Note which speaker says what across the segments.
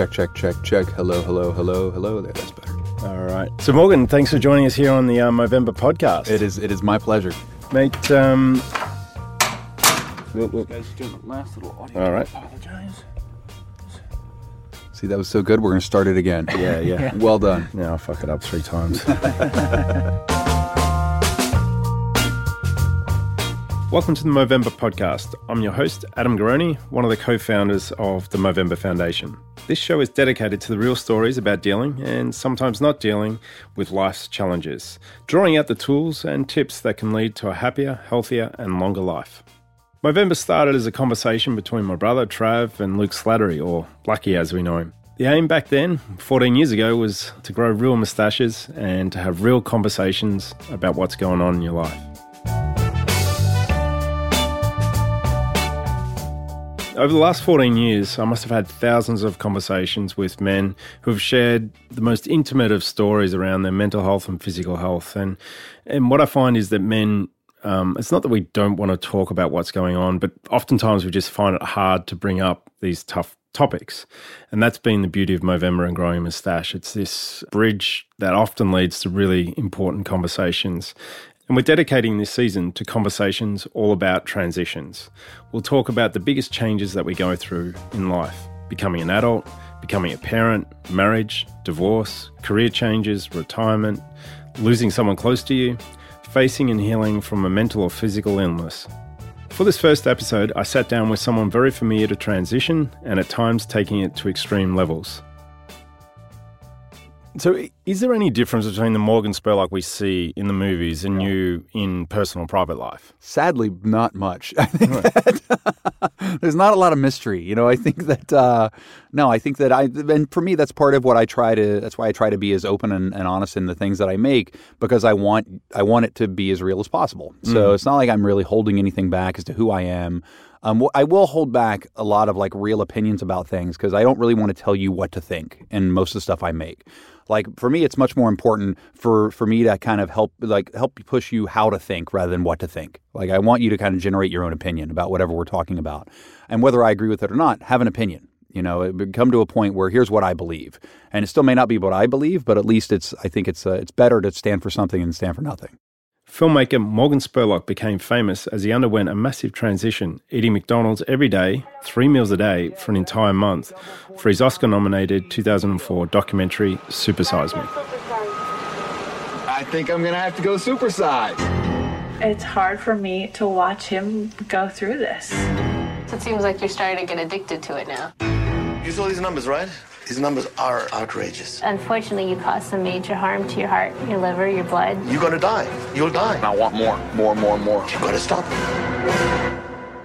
Speaker 1: Check, check, check, check. Hello, hello, hello, hello. There, that's better.
Speaker 2: All right. So, Morgan, thanks for joining us here on the um, Movember podcast.
Speaker 1: It is. It is my pleasure.
Speaker 2: Mate, um,
Speaker 1: Guys, doing the last little audio.
Speaker 2: All right.
Speaker 1: Apologize. See, that was so good. We're going to start it again.
Speaker 2: yeah, yeah.
Speaker 1: Well done.
Speaker 2: Now I fuck it up three times. Welcome to the Movember podcast. I'm your host, Adam Garone, one of the co founders of the Movember Foundation. This show is dedicated to the real stories about dealing and sometimes not dealing with life's challenges, drawing out the tools and tips that can lead to a happier, healthier, and longer life. Movember started as a conversation between my brother Trav and Luke Slattery, or Lucky as we know him. The aim back then, 14 years ago, was to grow real moustaches and to have real conversations about what's going on in your life. Over the last 14 years, I must have had thousands of conversations with men who have shared the most intimate of stories around their mental health and physical health. And, and what I find is that men, um, it's not that we don't want to talk about what's going on, but oftentimes we just find it hard to bring up these tough topics. And that's been the beauty of Movember and Growing a Moustache. It's this bridge that often leads to really important conversations. And we're dedicating this season to conversations all about transitions. We'll talk about the biggest changes that we go through in life becoming an adult, becoming a parent, marriage, divorce, career changes, retirement, losing someone close to you, facing and healing from a mental or physical illness. For this first episode, I sat down with someone very familiar to transition and at times taking it to extreme levels. So, is there any difference between the Morgan Spurlock we see in the movies and you in personal private life?
Speaker 1: Sadly, not much. I think that there's not a lot of mystery. You know, I think that uh, no, I think that I and for me that's part of what I try to. That's why I try to be as open and, and honest in the things that I make because I want I want it to be as real as possible. So it's not like I'm really holding anything back as to who I am. Um, I will hold back a lot of like real opinions about things because I don't really want to tell you what to think in most of the stuff I make. Like for me, it's much more important for for me to kind of help like help push you how to think rather than what to think. Like I want you to kind of generate your own opinion about whatever we're talking about, and whether I agree with it or not, have an opinion. You know, it come to a point where here's what I believe, and it still may not be what I believe, but at least it's I think it's uh, it's better to stand for something than stand for nothing.
Speaker 2: Filmmaker Morgan Spurlock became famous as he underwent a massive transition, eating McDonald's every day, three meals a day, for an entire month, for his Oscar nominated 2004 documentary Supersize Me.
Speaker 3: I think I'm gonna have to go supersize.
Speaker 4: It's hard for me to watch him go through this.
Speaker 5: It seems like you're starting to get addicted to it now.
Speaker 3: You saw these numbers, right? These numbers are outrageous.
Speaker 5: Unfortunately, you caused some major harm to your heart, your liver, your blood.
Speaker 3: You're gonna die. You'll die. I want more, more, more, more. You've gotta stop.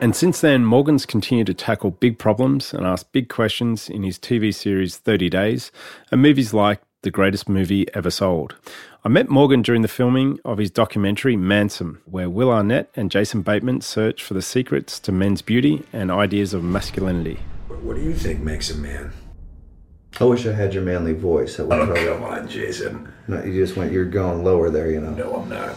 Speaker 2: And since then, Morgan's continued to tackle big problems and ask big questions in his TV series 30 Days and movies like The Greatest Movie Ever Sold. I met Morgan during the filming of his documentary Mansome, where Will Arnett and Jason Bateman search for the secrets to men's beauty and ideas of masculinity.
Speaker 6: What do you think makes a man?
Speaker 7: I wish I had your manly voice. That would
Speaker 6: Oh,
Speaker 7: probably.
Speaker 6: come on, Jason.
Speaker 7: No, you just went. You're going lower there. You know.
Speaker 6: No, I'm not.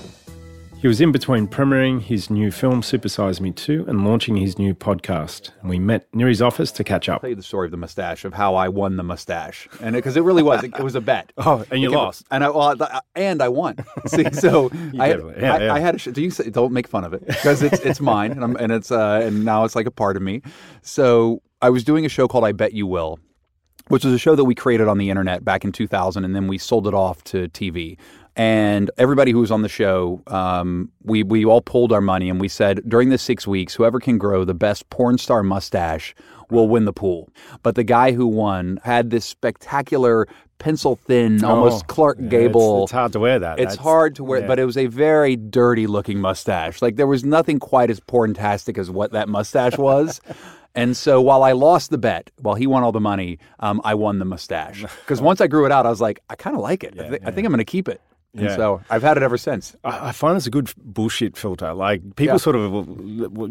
Speaker 2: He was in between premiering his new film Supersize Me 2 and launching his new podcast. And we met near his office to catch up.
Speaker 1: tell you the story of the mustache of how I won the mustache, and because it, really was, it, it was a bet.
Speaker 2: Oh, and you
Speaker 1: It-
Speaker 2: lost.
Speaker 1: and I well, I- and I won. See, so I,
Speaker 2: definitely- yeah,
Speaker 1: I,
Speaker 2: yeah.
Speaker 1: I had a. Do you say, don't make fun of it because it's it's mine, and, I'm, and it's uh, and now it's like a part of me. So I was doing a show called I Bet You Will, which was a show that we created on the internet back in 2000, and then we sold it off to TV. And everybody who was on the show, um, we we all pulled our money and we said during the six weeks, whoever can grow the best porn star mustache will win the pool. But the guy who won had this spectacular pencil thin, almost
Speaker 2: Oh,
Speaker 1: Clark
Speaker 2: yeah, it's-
Speaker 1: Gable.
Speaker 2: It's, hard to wear that.
Speaker 1: It's
Speaker 2: That's-
Speaker 1: hard to wear,
Speaker 2: yeah.
Speaker 1: but it was a very dirty looking mustache. Like there was nothing quite as porntastic as what that mustache was. and so while I lost the bet, while he won all the money, um, I won the mustache. Because once I grew it out, I was like, I kind of like it. I, thi- I think I'm going to keep it. And
Speaker 2: Yeah.
Speaker 1: so I've had it ever since.
Speaker 2: I I find it's a good bullshit filter. Like people
Speaker 1: Yeah.
Speaker 2: sort of,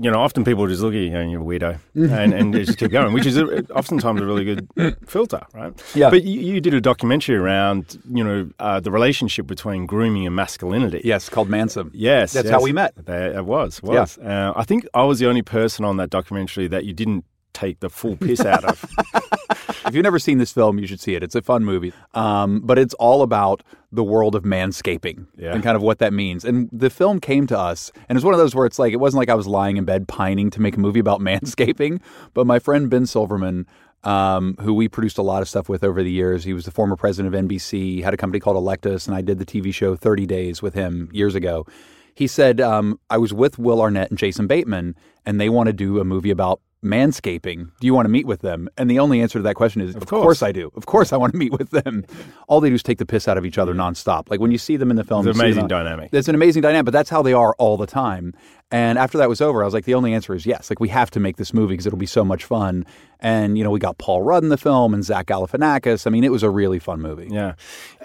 Speaker 2: you know, often people just look at you and you're a weirdo, and, and they just keep going, which is a, oftentimes a really good filter, right?
Speaker 1: Yeah.
Speaker 2: But you, you did a documentary around, you know, uh, the relationship between grooming and masculinity.
Speaker 1: Yes, called Mansome.
Speaker 2: Yes,
Speaker 1: That's
Speaker 2: yes.
Speaker 1: how we met.
Speaker 2: There, it was, was. Uh, I think I was the only person on that documentary that you didn't take the full piss out of.
Speaker 1: If you've never seen this film, you should see it. It's a fun movie. Um, but it's all about the world of manscaping
Speaker 2: Yeah.
Speaker 1: and kind of what that means. And the film came to us, and it's one of those where it's like, it wasn't like I was lying in bed pining to make a movie about manscaping, but my friend Ben Silverman, um, who we produced a lot of stuff with over the years, he was the former president of NBC, had a company called Electus, and I did the TV show 30 Days with him years ago. He said, um, I was with Will Arnett and Jason Bateman, and they want to do a movie about manscaping. Do you want to meet with them? And the only answer to that question is, of, course.
Speaker 2: course.
Speaker 1: I do. Of course I want to meet with them. All they do is take the piss out of each other nonstop. Like when you see them in the film,
Speaker 2: It's an amazing dynamic.
Speaker 1: It's an amazing dynamic, but that's how they are all the time. And after that was over, I was like, the only answer is yes. Like we have to make this movie because it'll be so much fun. And you know, we got Paul Rudd in the film and Zach Galifianakis. I mean, it was a really fun movie.
Speaker 2: Yeah.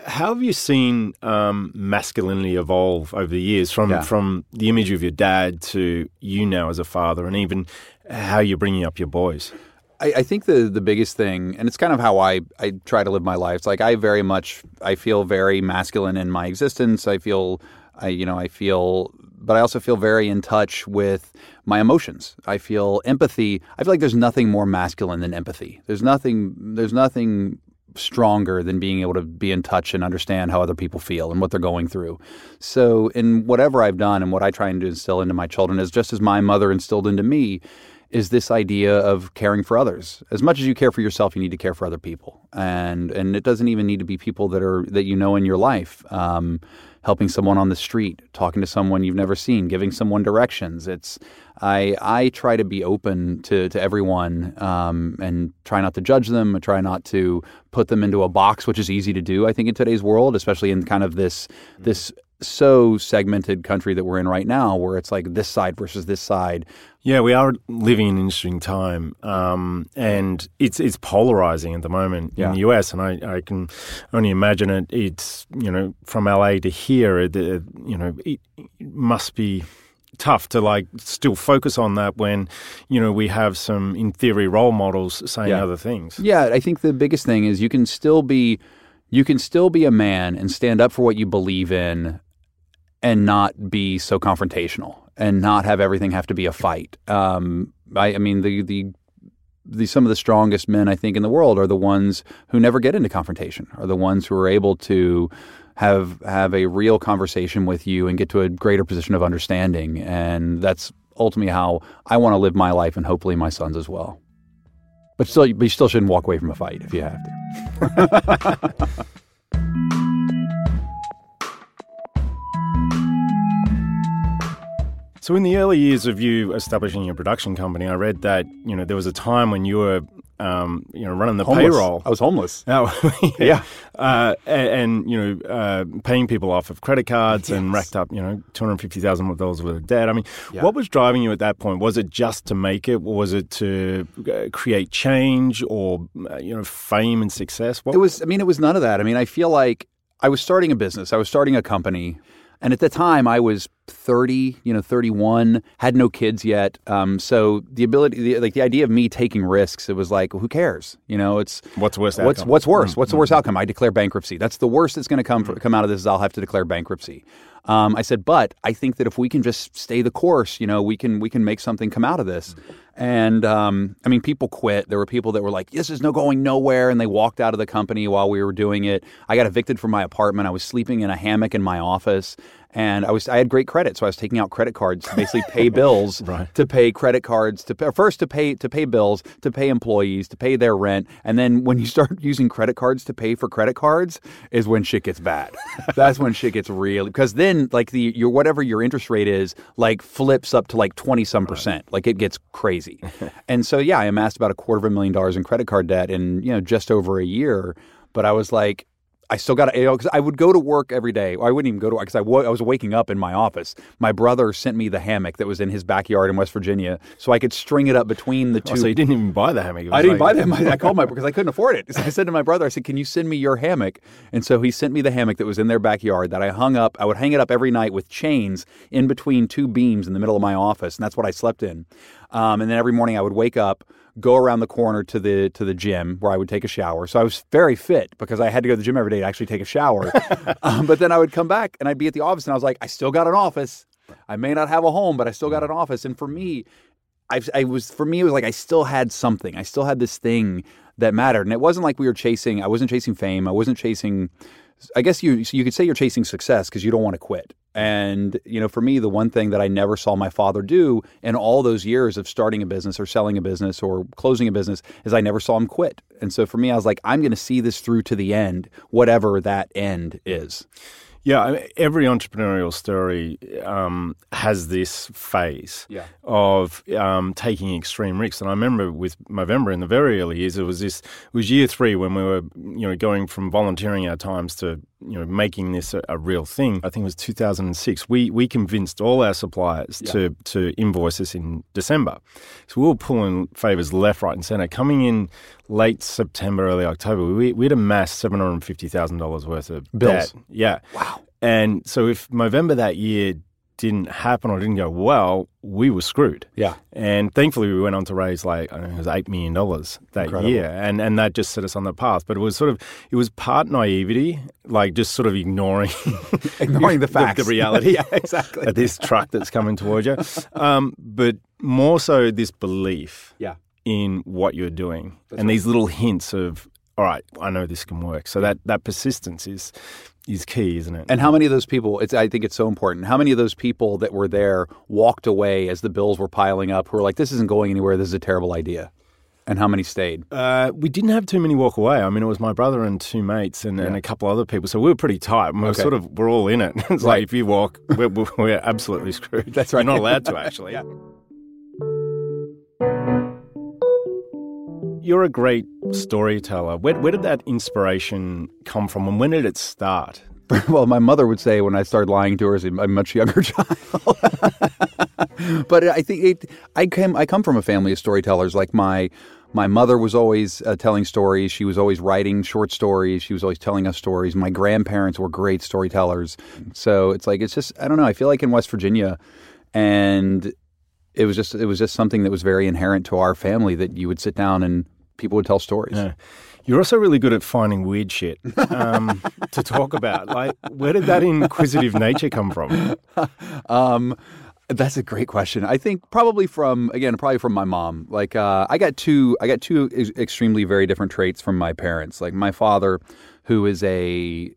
Speaker 2: How have you seen um, masculinity evolve over the years from
Speaker 1: Yeah.
Speaker 2: from the image of your dad to you now as a father, and even how you're bringing up your boys?
Speaker 1: I, I think the the biggest thing, and it's kind of how I, I try to live my life. It's like I very much I feel very masculine in my existence. I feel I you know I feel, but I also feel very in touch with my emotions. I feel empathy. I feel like there's nothing more masculine than empathy. There's nothing. There's nothing stronger than being able to be in touch and understand how other people feel and what they're going through. So, in whatever I've done and what I try and instill into my children is just as my mother instilled into me is this idea of caring for others. As much as you care for yourself, you need to care for other people, and and it doesn't even need to be people that are that you know in your life. Um, helping someone on the street, talking to someone you've never seen, giving someone directions. It's I I try to be open to to everyone um, and try not to judge them. Try not to put them into a box, which is easy to do. I think in today's world, especially in kind of this this so segmented country that we're in right now, where it's like this side versus this side.
Speaker 2: Yeah, we are living in an interesting time, um, and it's it's polarizing at the moment
Speaker 1: Yeah.
Speaker 2: in the US, and I, I can only imagine it. It's you know from LA to here, it, it, you know, it, it must be tough to like still focus on that when you know we have some in theory role models saying
Speaker 1: Yeah.
Speaker 2: other things.
Speaker 1: Yeah, I think the biggest thing is you can still be you can still be a man and stand up for what you believe in and not be so confrontational and not have everything have to be a fight. Um, I, I mean, the, the the some of the strongest men I think in the world are the ones who never get into confrontation, are the ones who are able to have have a real conversation with you and get to a greater position of understanding. And that's ultimately how I want to live my life, and hopefully my sons as well. But still, but you still shouldn't walk away from a fight if you have to.
Speaker 2: So in the early years of you establishing your production company, I read that you know there was a time when you were um, you know running the
Speaker 1: Homeless.
Speaker 2: payroll.
Speaker 1: I was homeless.
Speaker 2: Oh,
Speaker 1: Yeah.
Speaker 2: Uh, and, and, you know, uh, paying people off of credit cards and racked up, you know, two hundred fifty thousand dollars worth of debt. I mean,
Speaker 1: Yeah.
Speaker 2: what was driving you at that point? Was it just to make it? Or was it to uh, create change or uh, you know, fame and success? What
Speaker 1: It was. I mean, it was none of that. I mean, I feel like I was starting a business. I was starting a company, and at the time, I was thirty. You know, thirty-one. Had no kids yet. Um, so the ability, the, like the idea of me taking risks, it was like, well, who cares? You know, it's
Speaker 2: What's the worst
Speaker 1: What's
Speaker 2: outcome?
Speaker 1: what's worse? What's the worst outcome? I declare bankruptcy. That's the worst that's going to come for, come out of this. Is I'll have to declare bankruptcy. Um, I said, but I think that if we can just stay the course, you know, we can we can make something come out of this. And um, I mean, people quit. There were people that were like, "This is no going nowhere," and they walked out of the company while we were doing it. I got evicted from my apartment. I was sleeping in a hammock in my office, and I was I had great credit, so I was taking out credit cards to basically pay bills,
Speaker 2: Right.
Speaker 1: to pay credit cards, to pay, first to pay to pay bills, to pay employees, to pay their rent, and then when you start using credit cards to pay for credit cards is when shit gets bad. That's when shit gets real because then like the your whatever your interest rate is like flips up to like twenty some percent, like it gets crazy. and so yeah, I amassed about a quarter of a million dollars in credit card debt in you know just over a year, but I was like. I still got to, you know, because I would go to work every day. I wouldn't even go to work because I, was waking up in my office. My brother sent me the hammock that was in his backyard in West Virginia so I could string it up between the two.
Speaker 2: Oh, so you didn't even buy the hammock?
Speaker 1: I didn't buy them. I, I called my because I couldn't afford it. So I said to my brother, I said, "Can you send me your hammock?" And so he sent me the hammock that was in their backyard that I hung up. I would hang it up every night with chains in between two beams in the middle of my office, and that's what I slept in. Um, and then every morning I would wake up, go around the corner to the to the gym where I would take a shower. So I was very fit because I had to go to the gym every day to actually take a shower. um, but then I would come back and I'd be at the office, and I was like, I still got an office. I may not have a home, but I still got an office. And for me, I, I was for me it was like I still had something. I still had this thing that mattered, and it wasn't like we were chasing. I wasn't chasing fame. I wasn't chasing. I guess you you could say you're chasing success because you don't want to quit. And you know, for me, the one thing that I never saw my father do in all those years of starting a business or selling a business or closing a business is I never saw him quit. And so for me, I was like, I'm going to see this through to the end, whatever that end is.
Speaker 2: Yeah, every entrepreneurial story um, has this phase
Speaker 1: Yeah.
Speaker 2: of um, taking extreme risks. And I remember with Movember in the very early years, it was this. It was year three when we were, you know, going from volunteering our times to, you know, making this a, a real thing. I think it was 2006. We we convinced all our suppliers to to invoice us in December. So we were pulling favors left, right, and center. Coming in late September, early October, we we had amassed seven hundred and fifty thousand dollars worth of
Speaker 1: Bills.
Speaker 2: debt. Yeah. Wow. And so if November that year didn't happen or didn't go well, we were screwed.
Speaker 1: Yeah.
Speaker 2: And thankfully, we went on to raise like I don't know, it was eight million dollars that
Speaker 1: Incredible.
Speaker 2: year, and and that just set us on the path. But it was sort of it was part naivety, like just sort of ignoring
Speaker 1: Ignoring the facts.
Speaker 2: the, reality,
Speaker 1: Yeah, exactly.
Speaker 2: of this truck that's coming towards you. Um, but more so this belief
Speaker 1: Yeah.
Speaker 2: in what you're doing, and these little hints of all right, I know this can work. So that that persistence is is key, isn't it?
Speaker 1: And how many of those people? It's, I think it's so important. How many of those people that were there walked away as the bills were piling up, who were like, "This isn't going anywhere. This is a terrible idea," and how many stayed?
Speaker 2: Uh, we didn't have too many walk away. I mean, it was my brother and two mates and, and a couple other people. So we were pretty tight. We were
Speaker 1: Okay.
Speaker 2: sort of we're all in it. It's like if you walk, we're, we're, we're absolutely screwed.
Speaker 1: That's right.
Speaker 2: You're not allowed to actually. You're a great storyteller. Where, where did that inspiration come from, and when did it start?
Speaker 1: well, my mother would say when I started lying to her as a, much younger child. but I think it, I came. I come from a family of storytellers. Like my my mother was always uh, telling stories. She was always writing short stories. She was always telling us stories. My grandparents were great storytellers. So it's like it's just I don't know. I feel like in West Virginia, and it was just it was just something that was very inherent to our family that you would sit down and people would tell stories.
Speaker 2: Yeah. You're also really good at finding weird shit um, to talk about. Like, where did that inquisitive nature come from?
Speaker 1: Um, that's a great question. I think probably from again, probably from my mom. Like uh, I got two, I got two ex- extremely very different traits from my parents. Like my father, who is a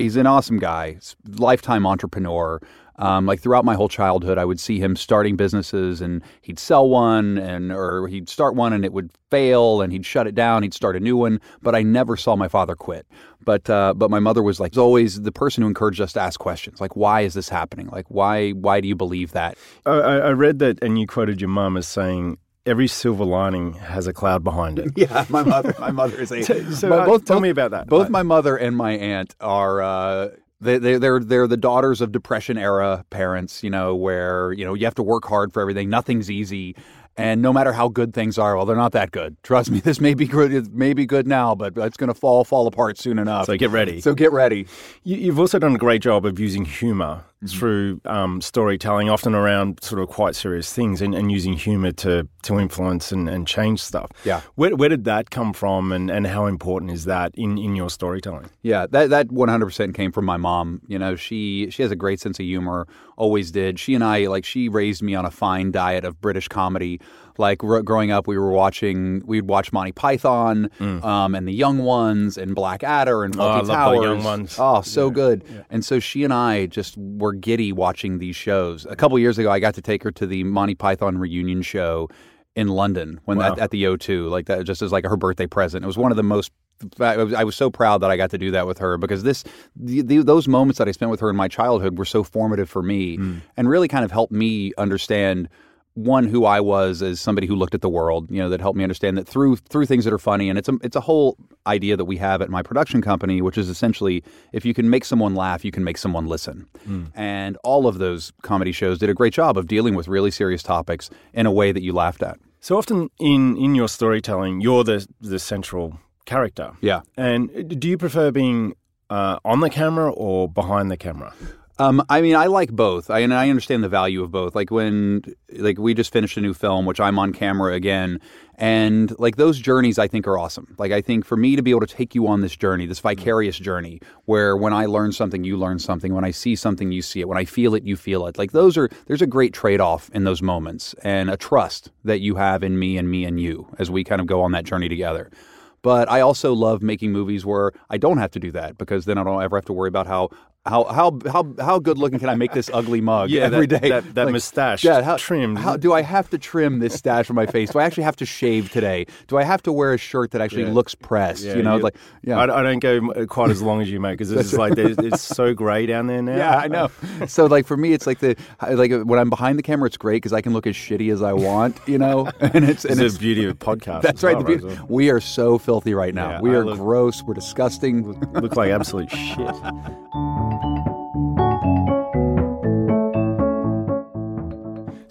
Speaker 1: he's an awesome guy, lifetime entrepreneur. Um, like throughout my whole childhood, I would see him starting businesses, and he'd sell one, and or he'd start one, and it would fail, and he'd shut it down. He'd start a new one, but I never saw my father quit. But uh, but my mother was like always the person who encouraged us to ask questions, like why is this happening? Like why why do you believe that?
Speaker 2: I, I I read that, and you quoted your mom as saying, "Every silver lining has a cloud behind it."
Speaker 1: Yeah, my mother. My mother is a.
Speaker 2: So- so,
Speaker 1: my-
Speaker 2: uh, tell me about that.
Speaker 1: Both
Speaker 2: Like-
Speaker 1: my mother and my aunt are. Uh, they, they, they're they're the daughters of depression era parents, you know, where you know you have to work hard for everything. Nothing's easy, and no matter how good things are, well, they're not that good. Trust me, this may be good. It may be good now, but it's going to fall fall apart soon enough.
Speaker 2: So get ready.
Speaker 1: So get ready.
Speaker 2: You, you've also done a great job of using humor
Speaker 1: Mm-hmm.
Speaker 2: through um, storytelling, often around sort of quite serious things, and, and using humor to to influence and, and change stuff.
Speaker 1: Yeah.
Speaker 2: Where, where did that come from, and, and how important is that in, in your storytelling?
Speaker 1: Yeah, that that 100% came from my mom. You know, she she has a great sense of humor, always did. She and I like she raised me on a fine diet of British comedy. Like gr- growing up, we were watching, we'd watch Monty Python um, and The Young Ones and Blackadder and
Speaker 2: Mm. Oh, love The
Speaker 1: Towers.
Speaker 2: Young Ones.
Speaker 1: Oh, so good. And so she and I just were giddy watching these shows. A couple years ago, I got to take her to the Monty Python reunion show in London when
Speaker 2: Wow.
Speaker 1: at, at the O2, like that, just as like her birthday present. It was one of the most. I was, so proud that I got to do that with her because this, the, the, those moments that I spent with her in my childhood were so formative for me, and really kind of helped me understand one who I was as somebody who looked at the world, you know, that helped me understand that through through things that are funny, and it's a it's a whole idea that we have at my production company, which is essentially if you can make someone laugh, you can make someone listen, and all of those comedy shows did a great job of dealing with really serious topics in a way that you laughed at.
Speaker 2: So often in, in your storytelling, you're the the central character.
Speaker 1: Yeah.
Speaker 2: And do you prefer being uh, on the camera or behind the camera?
Speaker 1: Um, I mean, I like both. I and I understand the value of both. Like when, like we just finished a new film, which I'm on camera again, and like those journeys, I think are awesome. Like I think for me to be able to take you on this journey, this vicarious journey, where when I learn something, you learn something. When I see something, you see it. When I feel it, you feel it. Like those are there's a great trade off in those moments and a trust that you have in me and me and you as we kind of go on that journey together. But I also love making movies where I don't have to do that because then I don't ever have to worry about how how how how how good looking can I make this ugly mug
Speaker 2: Yeah,
Speaker 1: every
Speaker 2: that-
Speaker 1: day?
Speaker 2: that- that mustache
Speaker 1: yeah, how,
Speaker 2: trimmed.
Speaker 1: How do I have to trim this stash on my face? Do I actually have to shave today? Do I have to wear a shirt that actually
Speaker 2: Yeah.
Speaker 1: looks pressed? you know, like yeah.
Speaker 2: I, I don't go quite as long as you make because it's like it's so grey down there now.
Speaker 1: Yeah, I know. So like for me, it's like the like when I'm behind the camera, it's great because I can look as shitty as I want, you know. And it's and
Speaker 2: It's the beauty of podcast.
Speaker 1: that's right.
Speaker 2: well,
Speaker 1: the beauty- we are so filthy right now.
Speaker 2: Yeah,
Speaker 1: we
Speaker 2: I
Speaker 1: are
Speaker 2: look-
Speaker 1: gross. We're disgusting.
Speaker 2: Look like absolute shit.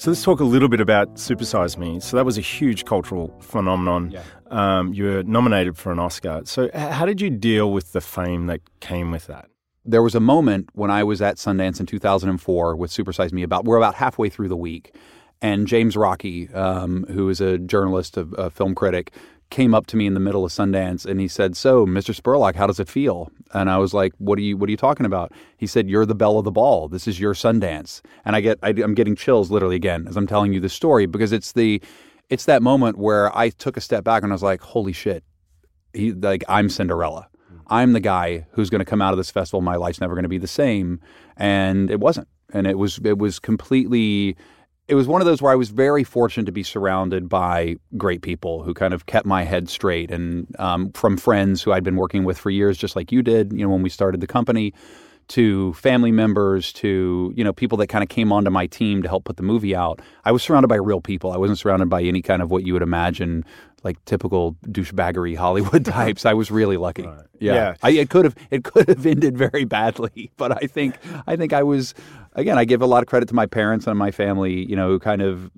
Speaker 2: So let's talk a little bit about Supersize Me. So that was a huge cultural phenomenon.
Speaker 1: Yeah.
Speaker 2: Um, you were nominated for an Oscar. So how did you deal with the fame that came with that?
Speaker 1: there was a moment when I was at Sundance in 2004 with Supersize Me. About we're about halfway through the week, and James Rocchi, um, who is a journalist, a, a film critic, came up to me in the middle of Sundance and he said, "So, Mr. Spurlock, how does it feel?" And I was like, "What are you What are you talking about?" He said, "You're the belle of the ball. This is your Sundance." And I get I, I'm getting chills literally again as I'm telling you the story because it's the it's that moment where I took a step back and I was like, "Holy shit!" He like I'm Cinderella. I'm the guy who's going to come out of this festival. My life's never going to be the same, and it wasn't. And it was it was completely. It was one of those where I was very fortunate to be surrounded by great people who kind of kept my head straight, and um, from friends who I'd been working with for years, just like you did. You know, when we started the company, to family members, to you know people that kind of came onto my team to help put the movie out. I was surrounded by real people. I wasn't surrounded by any kind of what you would imagine like typical douchebaggery Hollywood types. I was really lucky. Yeah,
Speaker 2: Yeah.
Speaker 1: I, it could have it could have ended very badly, but I think I think I was again. I give a lot of credit to my parents and my family. You know, who kind of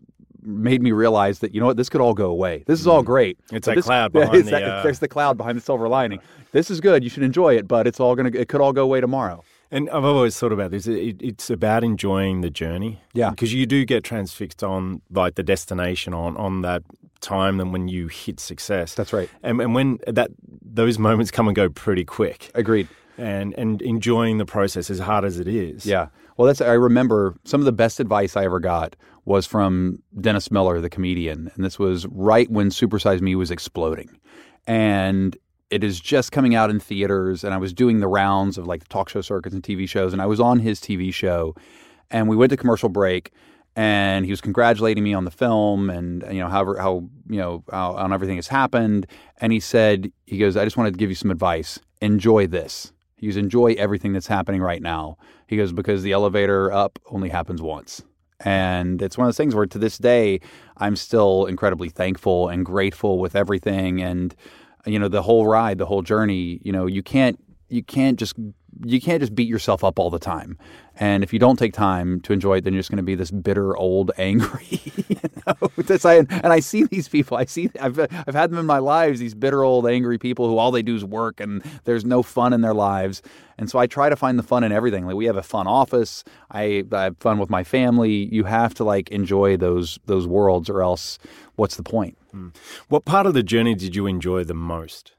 Speaker 1: made me realize that you know what this could all go away. This is all great.
Speaker 2: Mm-hmm. It's
Speaker 1: But
Speaker 2: that
Speaker 1: this-
Speaker 2: cloud
Speaker 1: Yeah,
Speaker 2: behind
Speaker 1: it's
Speaker 2: the,
Speaker 1: that-
Speaker 2: uh,
Speaker 1: There's the cloud behind the silver lining. This is good. You should enjoy it, but it's all gonna. It could all go away tomorrow.
Speaker 2: And I've always thought about this. It, it's about enjoying the journey.
Speaker 1: Yeah.
Speaker 2: Because you do get transfixed on like the destination on on that time than when you hit success.
Speaker 1: That's right.
Speaker 2: And, and when that those moments come and go pretty quick.
Speaker 1: Agreed.
Speaker 2: And and enjoying the process as hard as it is.
Speaker 1: Yeah. Well, that's I remember some of the best advice I ever got was from Dennis Miller, the comedian, and this was right when Supersize Me was exploding, and it is just coming out in theaters, and I was doing the rounds of like the talk show circuits and TV shows, and I was on his TV show, and we went to commercial break. And he was congratulating me on the film, and you know, however, how you know, on everything has happened. And he said, he goes, I just wanted to give you some advice. Enjoy this. He goes, enjoy everything that's happening right now. He goes, because the elevator up only happens once. And it's one of those things where to this day, I'm still incredibly thankful and grateful with everything. And, you know, the whole ride, the whole journey, you know, you can't, you can't just, you can't just beat yourself up all the time. And if you don't take time to enjoy it, then you're just going to be this bitter, old, angry. you know? And I see these people. I see. I've I've had them in my lives. These bitter, old, angry people who all they do is work, and there's no fun in their lives. And so I try to find the fun in everything. Like we have a fun office. I, I have fun with my family. You have to like enjoy those those worlds, or else what's the point? Hmm.
Speaker 2: What part of the journey did you enjoy the most?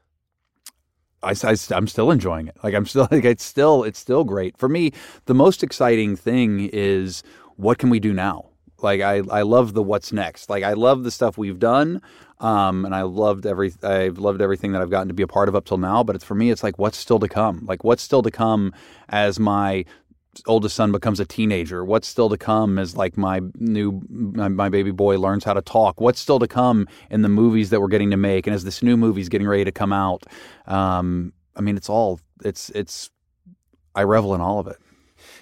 Speaker 1: I, am still enjoying it. Like I'm still like it's still it's still great for me. The most exciting thing is what can we do now? Like I, I love the what's next. Like I love the stuff we've done, um, and I loved every I've loved everything that I've gotten to be a part of up till now. But it's for me, it's like what's still to come. Like what's still to come as my oldest son becomes a teenager what's still to come is like my new my, my, baby boy learns how to talk. What's still to come in the movies that we're getting to make and as this new movie's getting ready to come out um, i mean it's all it's it's i revel in all of it.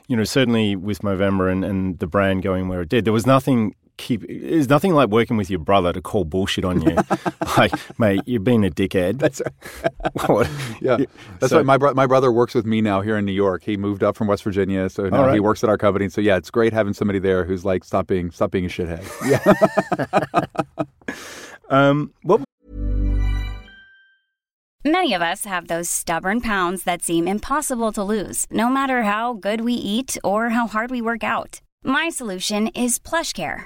Speaker 2: You know certainly with Movember and, and the brand going where it did there was nothing keep. There's nothing like working with your brother to call bullshit on you. like, mate, you've been a dickhead.
Speaker 1: That's right. yeah, that's so, right. My bro- my brother works with me now here in New York. He moved up from West Virginia, so now right. he works at our company. So yeah, it's great having somebody there who's like, stop being stop being a shithead.
Speaker 2: Yeah. um, what
Speaker 8: Many of us have those stubborn pounds that seem impossible to lose, no matter how good we eat or how hard we work out. My solution is PlushCare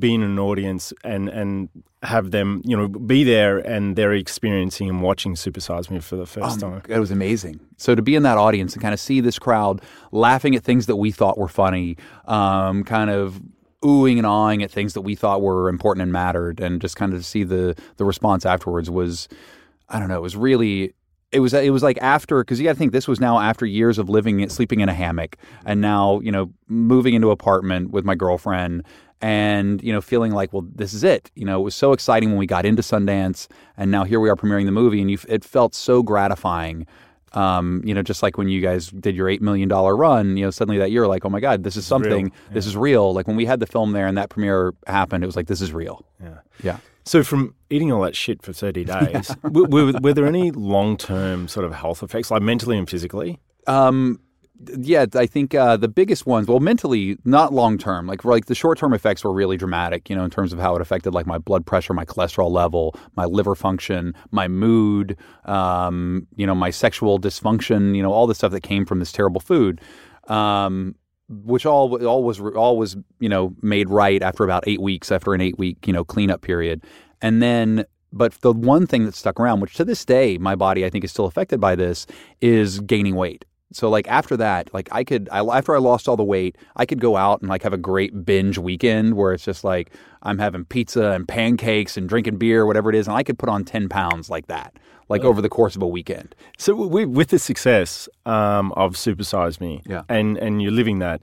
Speaker 2: be in an audience and, and have them, you know, be there and they're experiencing and watching Supersize Me for the first um, time.
Speaker 1: It was amazing. So to be in that audience and kind of see this crowd laughing at things that we thought were funny, um, kind of oohing and awing at things that we thought were important and mattered, and just kind of see the the response afterwards was, I don't know, it was really. It was it was like after because you got to think this was now after years of living sleeping in a hammock and now you know moving into an apartment with my girlfriend and you know feeling like well this is it. You know it was so exciting when we got into sundance and now here we are premiering the movie and you it felt so gratifying. Um, you know just like when you guys did your eight million dollar run you know suddenly that year like oh my god this is something. Yeah. this is real. Like when we had the film there and that premiere happened it was like this is real.
Speaker 2: Yeah.
Speaker 1: Yeah.
Speaker 2: So from eating all that shit for 30 days were, were, were, there any long-term sort of health effects like mentally and physically?
Speaker 1: Um, yeah, I think uh, the biggest ones, well, mentally, not long term. Like like the short term effects were really dramatic. You know, in terms of how it affected like my blood pressure, my cholesterol level, my liver function, my mood. Um, you know, my sexual dysfunction. You know, all the stuff that came from this terrible food. Um, which all all was all was you know made right after about eight weeks after an eight week you know cleanup period, and then but the one thing that stuck around, which to this day my body I think is still affected by this, is gaining weight. So like after that, like I could, I, after I lost all the weight, I could go out and like have a great binge weekend where it's just like I'm having pizza and pancakes and drinking beer, whatever it is, and I could put on ten pounds like that, like oh. over the course of a weekend.
Speaker 2: So we, with the success um, of Supersize Me,
Speaker 1: yeah.
Speaker 2: and and you're living that.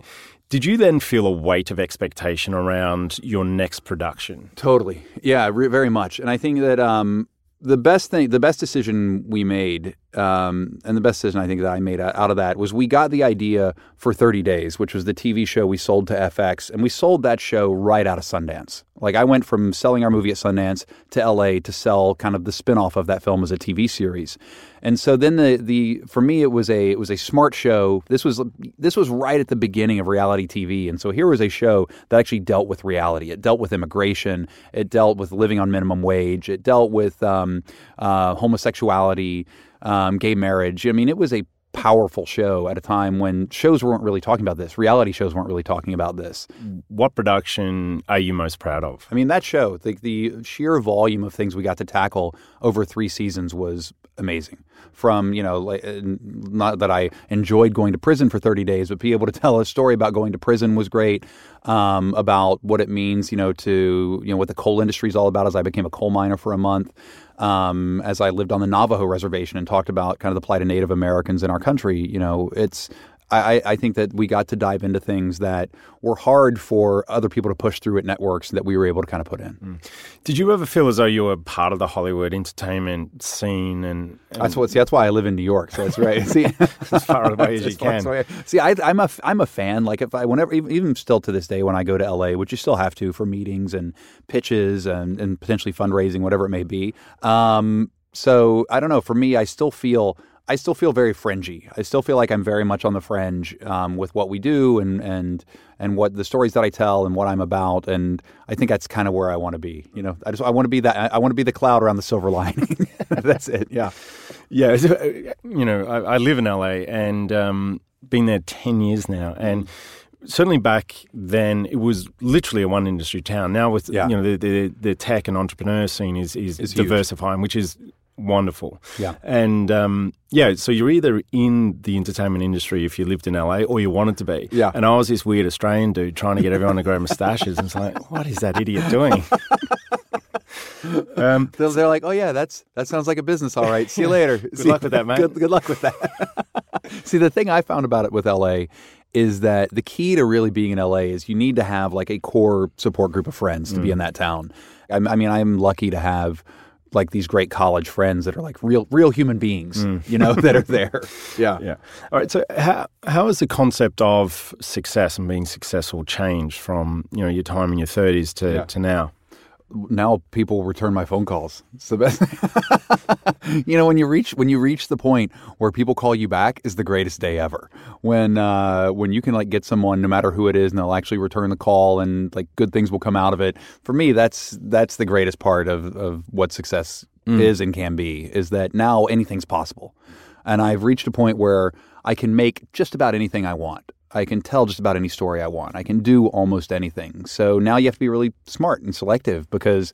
Speaker 2: Did you then feel a weight of expectation around your next production?
Speaker 1: Totally, yeah, re- very much. And I think that um, the best thing, the best decision we made um, and the best decision I think that I made out of that was we got the idea for 30 Days, which was the TV show we sold to FX, and we sold that show right out of Sundance. Like I went from selling our movie at Sundance to LA to sell kind of the spinoff of that film as a TV series. And so then the the for me it was a it was a smart show. This was this was right at the beginning of reality TV, and so here was a show that actually dealt with reality. It dealt with immigration. It dealt with living on minimum wage. It dealt with um, uh, homosexuality um, gay marriage. I mean, it was a powerful show at a time when shows weren't really talking about this. Reality shows weren't really talking about this.
Speaker 2: What production are you most proud of?
Speaker 1: I mean, that show, the, the sheer volume of things we got to tackle over three seasons was amazing. From, you know, like, uh, not that I enjoyed going to prison for 30 days, but be able to tell a story about going to prison was great. Um, about what it means, you know, to, you know, what the coal industry is all about as I became a coal miner for a month um, as I lived on the Navajo reservation and talked about kind of the plight of Native Americans in our country. You know, it's I, I, think that we got to dive into things that were hard for other people to push through at networks that we were able to kind of put in. Mm.
Speaker 2: Did you ever feel as though you were part of the Hollywood entertainment scene? And, and
Speaker 1: that's what. See, that's why I live in New York. So that's right. see,
Speaker 2: as far away as you can.
Speaker 1: See, I, am a I'm a fan. Like if I whenever even, even still to this day when I go to LA, which you still have to for meetings and pitches and, and potentially fundraising, whatever it may be. Um, so I don't know. For me, I still feel I still feel very fringy. I still feel like I'm very much on the fringe um, with what we do and and and what the stories that I tell and what I'm about. And I think that's kind of where I want to be. You know, I just I want to be that. I want to be the cloud around the silver lining. that's it. Yeah,
Speaker 2: yeah. You know, I, I live in LA and um, been there ten years now, and certainly back then it was literally a one industry town. Now with yeah. you know the, the, the tech and entrepreneur scene is is it's diversifying, huge. which is wonderful.
Speaker 1: Yeah.
Speaker 2: And um, yeah, so you're either in the entertainment industry if you lived in LA or you wanted to be.
Speaker 1: Yeah.
Speaker 2: And I was this weird Australian dude trying to get everyone to grow moustaches. And it's like, what is that idiot doing?
Speaker 1: um, they're like, oh yeah, that's that sounds like a business. All right, see you later.
Speaker 2: good
Speaker 1: see,
Speaker 2: luck with that, man.
Speaker 1: Good, good luck with that. see, the thing I found about it with LA is that the key to really being in LA is you need to have like a core support group of friends to mm. be in that town. I, I mean, I'm lucky to have like these great college friends that are like real real human beings, mm. you know, that are there. Yeah.
Speaker 2: Yeah. All right. So how how has the concept of success and being successful changed from, you know, your time in your thirties to, yeah. to now?
Speaker 1: Now people return my phone calls. It's the best. you know, when you reach when you reach the point where people call you back is the greatest day ever. When uh, when you can like get someone, no matter who it is, and they'll actually return the call, and like good things will come out of it. For me, that's that's the greatest part of of what success mm. is and can be. Is that now anything's possible, and I've reached a point where I can make just about anything I want. I can tell just about any story I want. I can do almost anything. So now you have to be really smart and selective because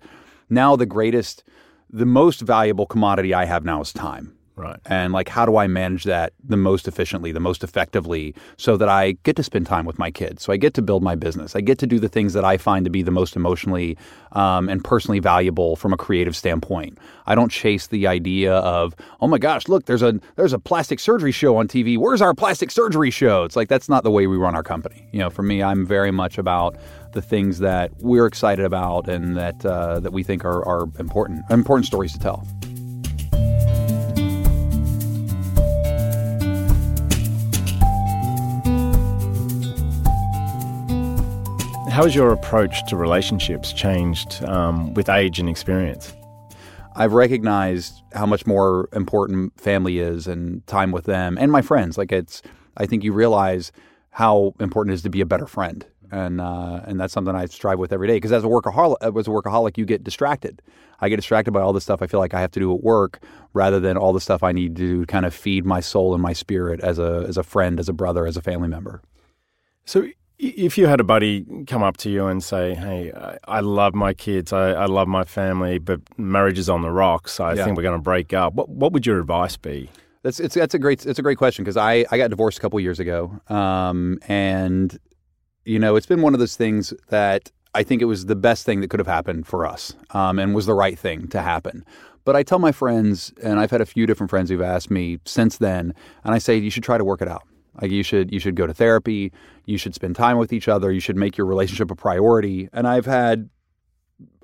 Speaker 1: now the greatest, the most valuable commodity I have now is time.
Speaker 2: Right.
Speaker 1: And like, how do I manage that the most efficiently, the most effectively, so that I get to spend time with my kids? So I get to build my business. I get to do the things that I find to be the most emotionally um, and personally valuable from a creative standpoint. I don't chase the idea of, oh my gosh, look, there's a there's a plastic surgery show on TV. Where's our plastic surgery show? It's like that's not the way we run our company. You know, for me, I'm very much about the things that we're excited about and that uh, that we think are, are important important stories to tell.
Speaker 2: How has your approach to relationships changed um, with age and experience?
Speaker 1: I've recognized how much more important family is and time with them and my friends. Like it's, I think you realize how important it is to be a better friend, and uh, and that's something I strive with every day. Because as a workaholic, as a workaholic, you get distracted. I get distracted by all the stuff I feel like I have to do at work, rather than all the stuff I need to kind of feed my soul and my spirit as a as a friend, as a brother, as a family member.
Speaker 2: So if you had a buddy come up to you and say, "Hey, I love my kids, I, I love my family, but marriage is on the rocks. I yeah. think we're going to break up," what what would your advice be?
Speaker 1: That's it's that's a great it's a great question because I I got divorced a couple years ago, um, and you know it's been one of those things that I think it was the best thing that could have happened for us, um, and was the right thing to happen. But I tell my friends, and I've had a few different friends who've asked me since then, and I say you should try to work it out. Like you should you should go to therapy, you should spend time with each other, you should make your relationship a priority. And I've had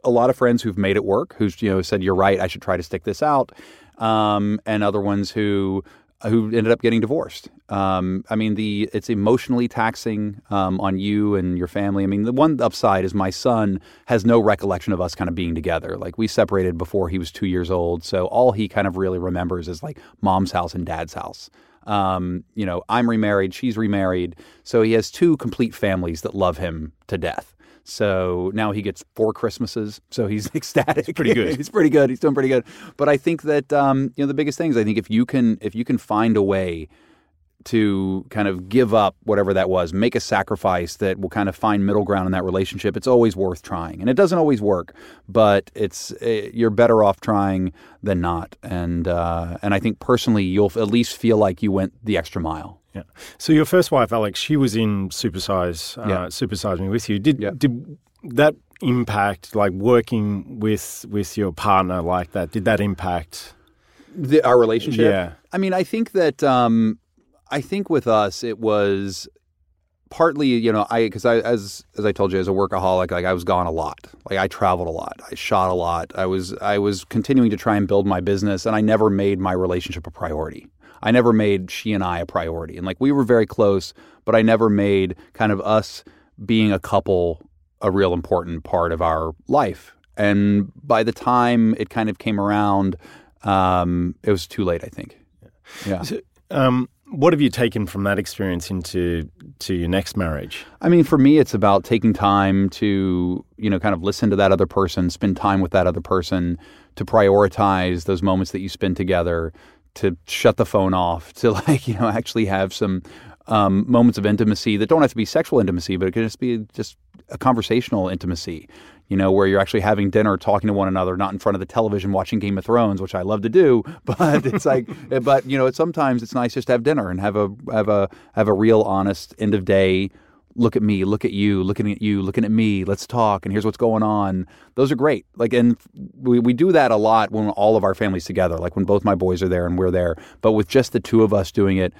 Speaker 1: a lot of friends who've made it work, who's you know said you're right, I should try to stick this out, um, and other ones who who ended up getting divorced. Um, I mean, the it's emotionally taxing um, on you and your family. I mean, the one upside is my son has no recollection of us kind of being together. Like we separated before he was two years old, so all he kind of really remembers is like mom's house and dad's house. Um, you know, I'm remarried, she's remarried. So he has two complete families that love him to death. So now he gets four Christmases. So he's ecstatic.
Speaker 2: It's pretty good.
Speaker 1: he's pretty good. He's doing pretty good. But I think that um, you know the biggest thing is I think if you can if you can find a way to kind of give up whatever that was, make a sacrifice that will kind of find middle ground in that relationship, it's always worth trying. And it doesn't always work, but it's it, eh, you're better off trying than not. And uh, and I think personally, you'll at least feel like you went the extra mile.
Speaker 2: Yeah. So your first wife, Alex, she was in Supersize, uh, yeah. Supersize Me with you. Did
Speaker 1: yeah.
Speaker 2: did that impact, like working with with your partner like that, did that impact
Speaker 1: the, our relationship?
Speaker 2: Yeah.
Speaker 1: I mean, I think that um, I think with us it was partly, you know, I because I as as I told you as a workaholic, like I was gone a lot. Like I traveled a lot. I shot a lot. I was I was continuing to try and build my business, and I never made my relationship a priority. I never made she and I a priority, and like we were very close, but I never made kind of us being a couple a real important part of our life. And by the time it kind of came around, um, it was too late. I think. Yeah.
Speaker 2: So, um, what have you taken from that experience into to your next marriage?
Speaker 1: I mean, for me, it's about taking time to you know kind of listen to that other person, spend time with that other person, to prioritize those moments that you spend together, to shut the phone off, to like you know actually have some um, moments of intimacy that don't have to be sexual intimacy, but it can just be just a conversational intimacy. You know, where you're actually having dinner, talking to one another, not in front of the television watching Game of Thrones, which I love to do. But it's like, but you know, it's, sometimes it's nice just to have dinner and have a have a have a real, honest end of day look at me, look at you, looking at you, looking at me, let's talk, and here's what's going on. Those are great. Like, and we, we do that a lot when all of our families together, like when both my boys are there and we're there. But with just the two of us doing it,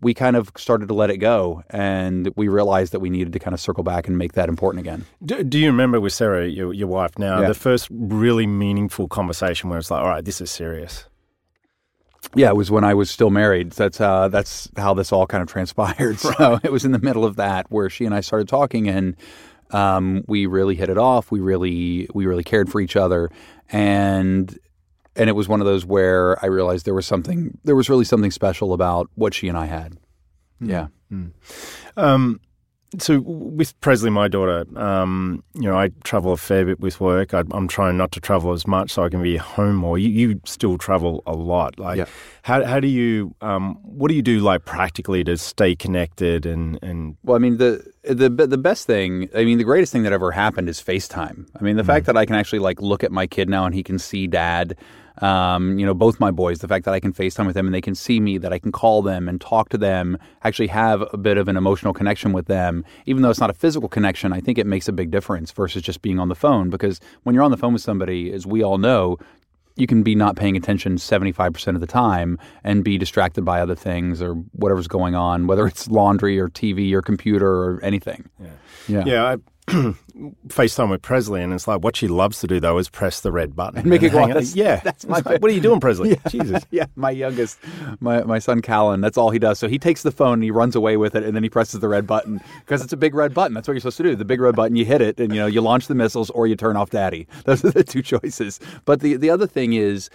Speaker 1: we kind of started to let it go and we realized that we needed to kind of circle back and make that important again.
Speaker 2: Do, do you remember with Sarah, your, your wife now, yeah. the first really meaningful conversation where it's like, all right, this is serious?
Speaker 1: Yeah, it was when I was still married. That's uh, that's how this all kind of transpired. Right. So it was in the middle of that where she and I started talking, and um, we really hit it off. We really we really cared for each other, and and it was one of those where I realized there was something there was really something special about what she and I had. Mm. Yeah. Mm.
Speaker 2: Um, so with Presley, my daughter, um, you know, I travel a fair bit with work. I, am trying not to travel as much so I can be home more. You, you still travel a lot. Like, yeah. how how do you um, what do you do like practically to stay connected and and?
Speaker 1: Well, I mean the the the best thing, I mean the greatest thing that ever happened is FaceTime. I mean the mm. fact that I can actually like look at my kid now and he can see dad um, you know, both my boys, the fact that I can FaceTime with them and they can see me, that I can call them and talk to them, actually have a bit of an emotional connection with them, even though it's not a physical connection, I think it makes a big difference versus just being on the phone. Because when you're on the phone with somebody, as we all know, you can be not paying attention 75% of the time and be distracted by other things or whatever's going on, whether it's laundry or TV or computer or anything.
Speaker 2: Yeah. Yeah. yeah I, FaceTime with Presley, and it's like what she loves to do though is press the red button
Speaker 1: and make and it go. That's,
Speaker 2: yeah,
Speaker 1: that's
Speaker 2: my. Like, what are you doing, Presley?
Speaker 1: Yeah.
Speaker 2: Jesus.
Speaker 1: yeah, my youngest, my my son Kallen. That's all he does. So he takes the phone and he runs away with it, and then he presses the red button because it's a big red button. That's what you're supposed to do. The big red button, you hit it, and you know you launch the missiles or you turn off Daddy. Those are the two choices. But the the other thing is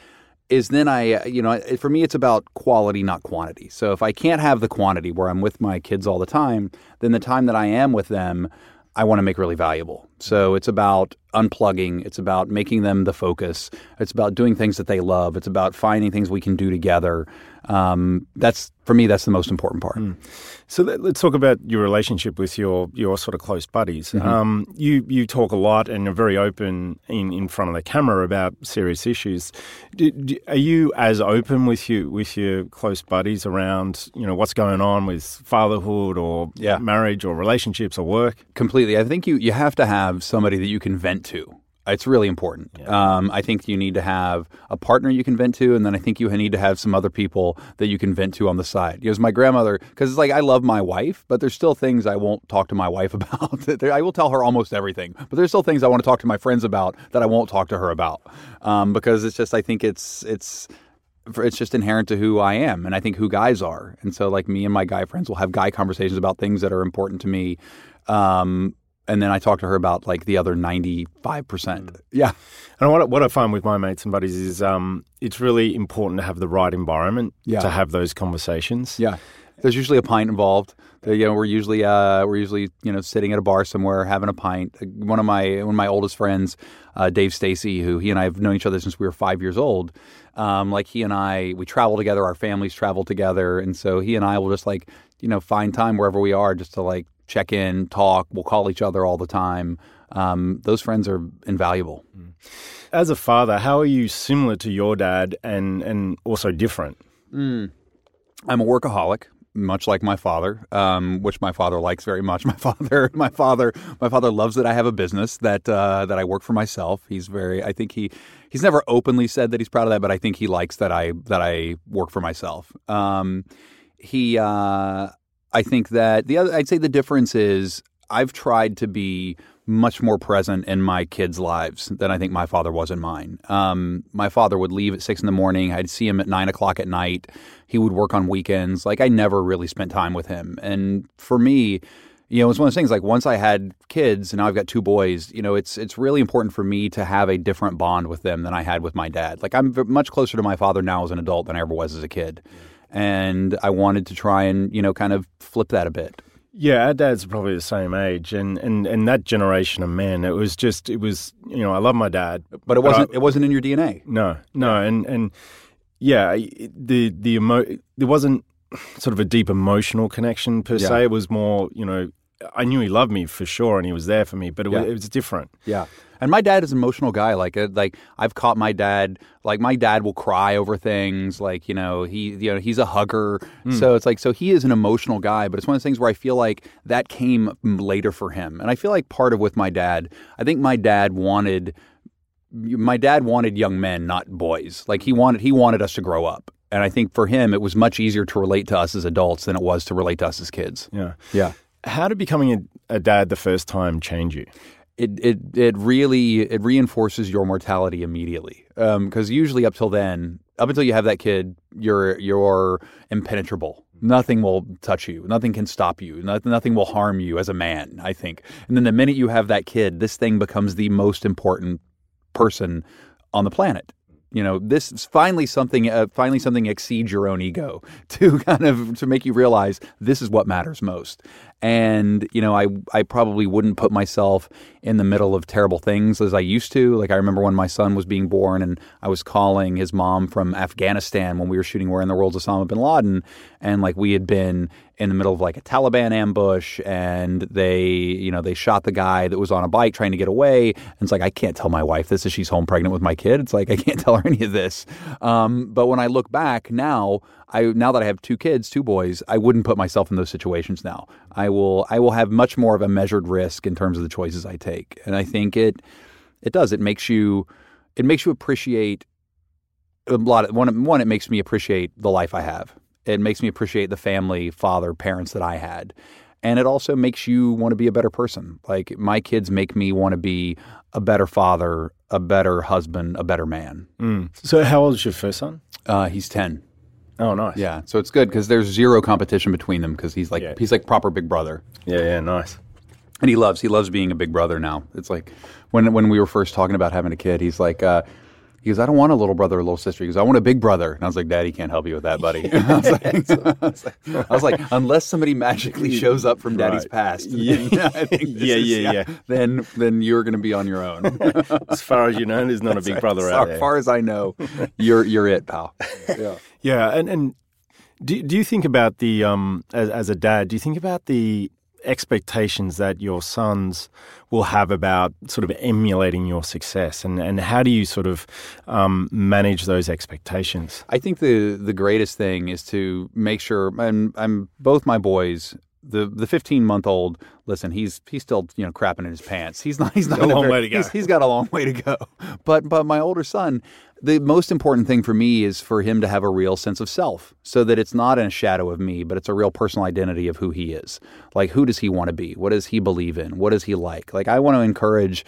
Speaker 1: is then I, you know, for me, it's about quality, not quantity. So if I can't have the quantity where I'm with my kids all the time, then the time that I am with them, I want to make really valuable. So it's about unplugging. It's about making them the focus. It's about doing things that they love. It's about finding things we can do together. Um, that's for me. That's the most important part. Mm.
Speaker 2: So let, us talk about your relationship with your your sort of close buddies. Mm-hmm. Um, you you talk a lot and are very open in, in front of the camera about serious issues. Do, do, are you as open with you with your close buddies around you know what's going on with fatherhood or yeah. marriage or relationships or work?
Speaker 1: Completely. I think you you have to have somebody that you can vent to. It's really important. Yeah. Um, I think you need to have a partner you can vent to, and then I think you need to have some other people that you can vent to on the side. Because my grandmother, because it's like I love my wife, but there's still things I won't talk to my wife about. I will tell her almost everything, but there's still things I want to talk to my friends about that I won't talk to her about um, because it's just I think it's it's it's just inherent to who I am and I think who guys are. And so like me and my guy friends will have guy conversations about things that are important to me. Um, and then I talk to her about like the other ninety five percent. Mm. Yeah,
Speaker 2: and what what I find with my mates and buddies is um, it's really important to have the right environment yeah. to have those conversations.
Speaker 1: Yeah, there's usually a pint involved. You know, we're usually uh, we're usually you know sitting at a bar somewhere having a pint. One of my one of my oldest friends, uh, Dave Stacy, who he and I have known each other since we were five years old. Um, like he and I, we travel together. Our families travel together, and so he and I will just like you know find time wherever we are just to like check in, talk. We'll call each other all the time. Um, those friends are invaluable. Mm.
Speaker 2: As a father, how are you similar to your dad and and also different?
Speaker 1: Mm. I'm a workaholic. much like my father, um, which my father likes very much. My father, my father, my father loves that I have a business that uh, that I work for myself. He's very. I think he he's never openly said that he's proud of that, but I think he likes that I that I work for myself. Um, he, uh, I think that the other. I'd say the difference is I've tried to be much more present in my kids' lives than I think my father was in mine. Um, my father would leave at six in the morning. I'd see him at nine o'clock at night. He would work on weekends. Like I never really spent time with him. And for me, you know, it's one of those things. Like once I had kids, and now I've got two boys. You know, it's it's really important for me to have a different bond with them than I had with my dad. Like I'm much closer to my father now as an adult than I ever was as a kid, and I wanted to try and you know kind of flip that a bit.
Speaker 2: Yeah, our dads are probably the same age, and, and, and that generation of men, it was just it was you know I love my dad,
Speaker 1: but it wasn't I, it wasn't in your DNA.
Speaker 2: No, no, and and yeah, the the emo there wasn't sort of a deep emotional connection per yeah. se. It was more you know I knew he loved me for sure, and he was there for me, but it, yeah. was, it was different.
Speaker 1: Yeah. And my dad is an emotional guy. Like, uh, like I've caught my dad. Like, my dad will cry over things. Like, you know, he, you know, he's a hugger. Mm. So it's like, so he is an emotional guy. But it's one of those things where I feel like that came later for him. And I feel like part of with my dad, I think my dad wanted, my dad wanted young men, not boys. Like he wanted, he wanted us to grow up. And I think for him, it was much easier to relate to us as adults than it was to relate to us as kids.
Speaker 2: Yeah.
Speaker 1: Yeah.
Speaker 2: How did becoming a, a dad the first time change you?
Speaker 1: It it it really it reinforces your mortality immediately. Because um, usually up till then up until you have that kid you're you're impenetrable. Nothing will touch you. Nothing can stop you. Nothing will harm you as a man i think. And then the minute you have that kid this thing becomes the most important person on the planet. You know this is finally something uh, finally something exceeds your own ego to kind of to make you realize this is what matters most and you know I I probably wouldn't put myself in the middle of terrible things as I used to. Like I remember when my son was being born and I was calling his mom from Afghanistan when we were shooting Where in the World's Osama bin Laden. And like we had been in the middle of like a Taliban ambush and they you know they shot the guy that was on a bike trying to get away. And it's like I can't tell my wife this as she's home pregnant with my kid it's like I can't tell her any of this. Um, but when I look back now I now that I have two kids, two boys, I wouldn't put myself in those situations now. I will I will have much more of a measured risk in terms of the choices I take. And I think it it does. It makes you it makes you appreciate a lot of one one it makes me appreciate the life I have. It makes me appreciate the family, father, parents that I had. And it also makes you want to be a better person. Like my kids make me want to be a better father, a better husband, a better man.
Speaker 2: Mm. So how old is your first son?
Speaker 1: Uh, he's 10.
Speaker 2: Oh, nice.
Speaker 1: Yeah, so it's good because there's zero competition between them because he's like yeah. he's like proper big brother.
Speaker 2: Yeah, yeah, nice.
Speaker 1: And he loves he loves being a big brother now. It's like when when we were first talking about having a kid, he's like, uh, he goes, I don't want a little brother or little sister. He goes, I want a big brother. And I was like, Daddy can't help you with that, buddy. I, was like, I, was like, I, was like, unless somebody magically shows up from Daddy's right. past,
Speaker 2: yeah, yeah, yeah, is, yeah, yeah,
Speaker 1: Then then you're going to be on your own.
Speaker 2: as far as you know, there's not a big brother
Speaker 1: as,
Speaker 2: out
Speaker 1: there. As far as I know, you're you're it, pal.
Speaker 2: Yeah, yeah, and and do, do you think about the um, as, as a dad? Do you think about the expectations that your sons will have about sort of emulating your success and, and how do you sort of um, manage those expectations?
Speaker 1: I think the the greatest thing is to make sure and i'm both my boys the the 15 month old listen he's he's still you know crapping in his pants he's not he's not
Speaker 2: a long very, way to go
Speaker 1: he's, he's got a long way to go but but my older son the most important thing for me is for him to have a real sense of self so that it's not in a shadow of me, but it's a real personal identity of who he is. Like, who does he want to be? What does he believe in? What does he like? Like, I want to encourage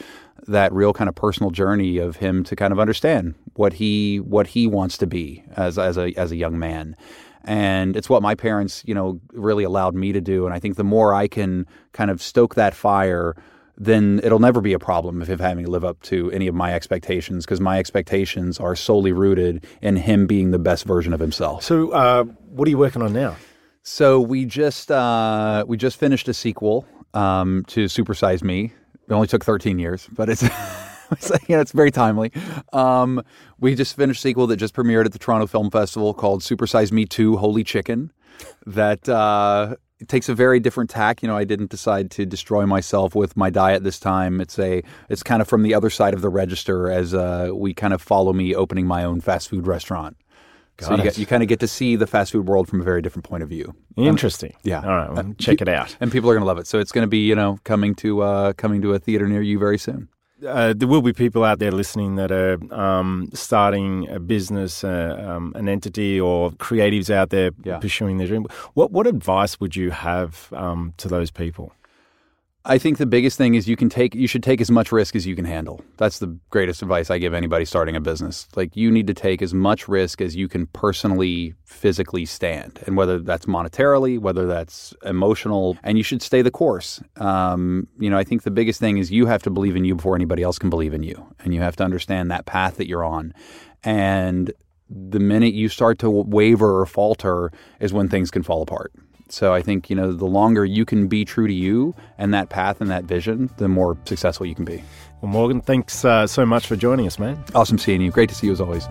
Speaker 1: that real kind of personal journey of him to kind of understand what he what he wants to be as as a as a young man and it's what my parents you know really allowed me to do and i think the more i can kind of stoke that fire then it'll never be a problem if, if having to live up to any of my expectations because my expectations are solely rooted in him being the best version of himself.
Speaker 2: So, uh, what are you working on now?
Speaker 1: So we just uh, we just finished a sequel um, to Supersize Me. It only took 13 years, but it's. you know, it's very timely. Um, we just finished a sequel that just premiered at the Toronto Film Festival called Supersize Me 2 Holy Chicken. That uh, takes a very different tack. You know, I didn't decide to destroy myself with my diet this time. It's a it's kind of from the other side of the register as uh, we kind of follow me opening my own fast food restaurant.
Speaker 2: Got
Speaker 1: so you, get, you kind of get to see the fast food world from a very different point of view.
Speaker 2: Interesting.
Speaker 1: Yeah.
Speaker 2: All right. Well, check it out.
Speaker 1: and people are going to love it. So it's going to be you know coming to uh, coming to a theater near you very soon.
Speaker 2: Uh, there will be people out there listening that are um, starting a business, uh, um, an entity, or creatives out there
Speaker 1: Yeah.
Speaker 2: pursuing their dream. What what advice would you have um, to those people?
Speaker 1: I think the biggest thing is you can take you should take as much risk as you can handle. That's the greatest advice I give anybody starting a business. Like you need to take as much risk as you can personally physically stand. And whether that's monetarily, whether that's emotional, and you should stay the course. Um, you know, I think the biggest thing is you have to believe in you before anybody else can believe in you. And you have to understand that path that you're on. And the minute you start to waver or falter is when things can fall apart. So I think, you know, the longer you can be true to you and that path and that vision, the more successful you can be.
Speaker 2: Well, Morgan, thanks uh, so much for joining us, man.
Speaker 1: Awesome seeing you. Great to see you as always.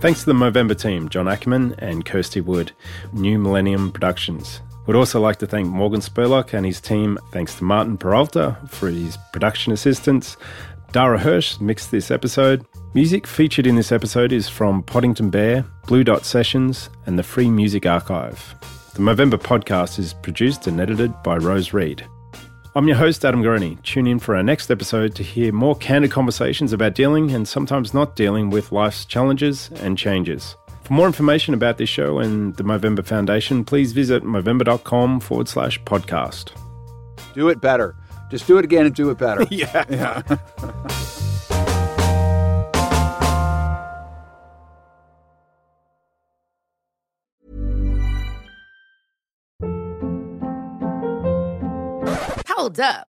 Speaker 2: Thanks to the Movember team, John Ackerman and Kirsty Wood, New Millennium Productions. We'd also like to thank Morgan Spurlock and his team. Thanks to Martin Peralta for his production assistance. Dara Hirsch mixed this episode. Music featured in this episode is from Poddington Bear, Blue Dot Sessions, and the Free Music Archive. The Movember podcast is produced and edited by Rose Reed. I'm your host, Adam Garone. Tune in for our next episode to hear more candid conversations about dealing and sometimes not dealing with life's challenges and changes. For more information about this show and the Movember Foundation, please visit movember.com forward slash podcast.
Speaker 1: Do it better. Just do it again and do it better.
Speaker 2: yeah.
Speaker 1: yeah.
Speaker 9: Hold up.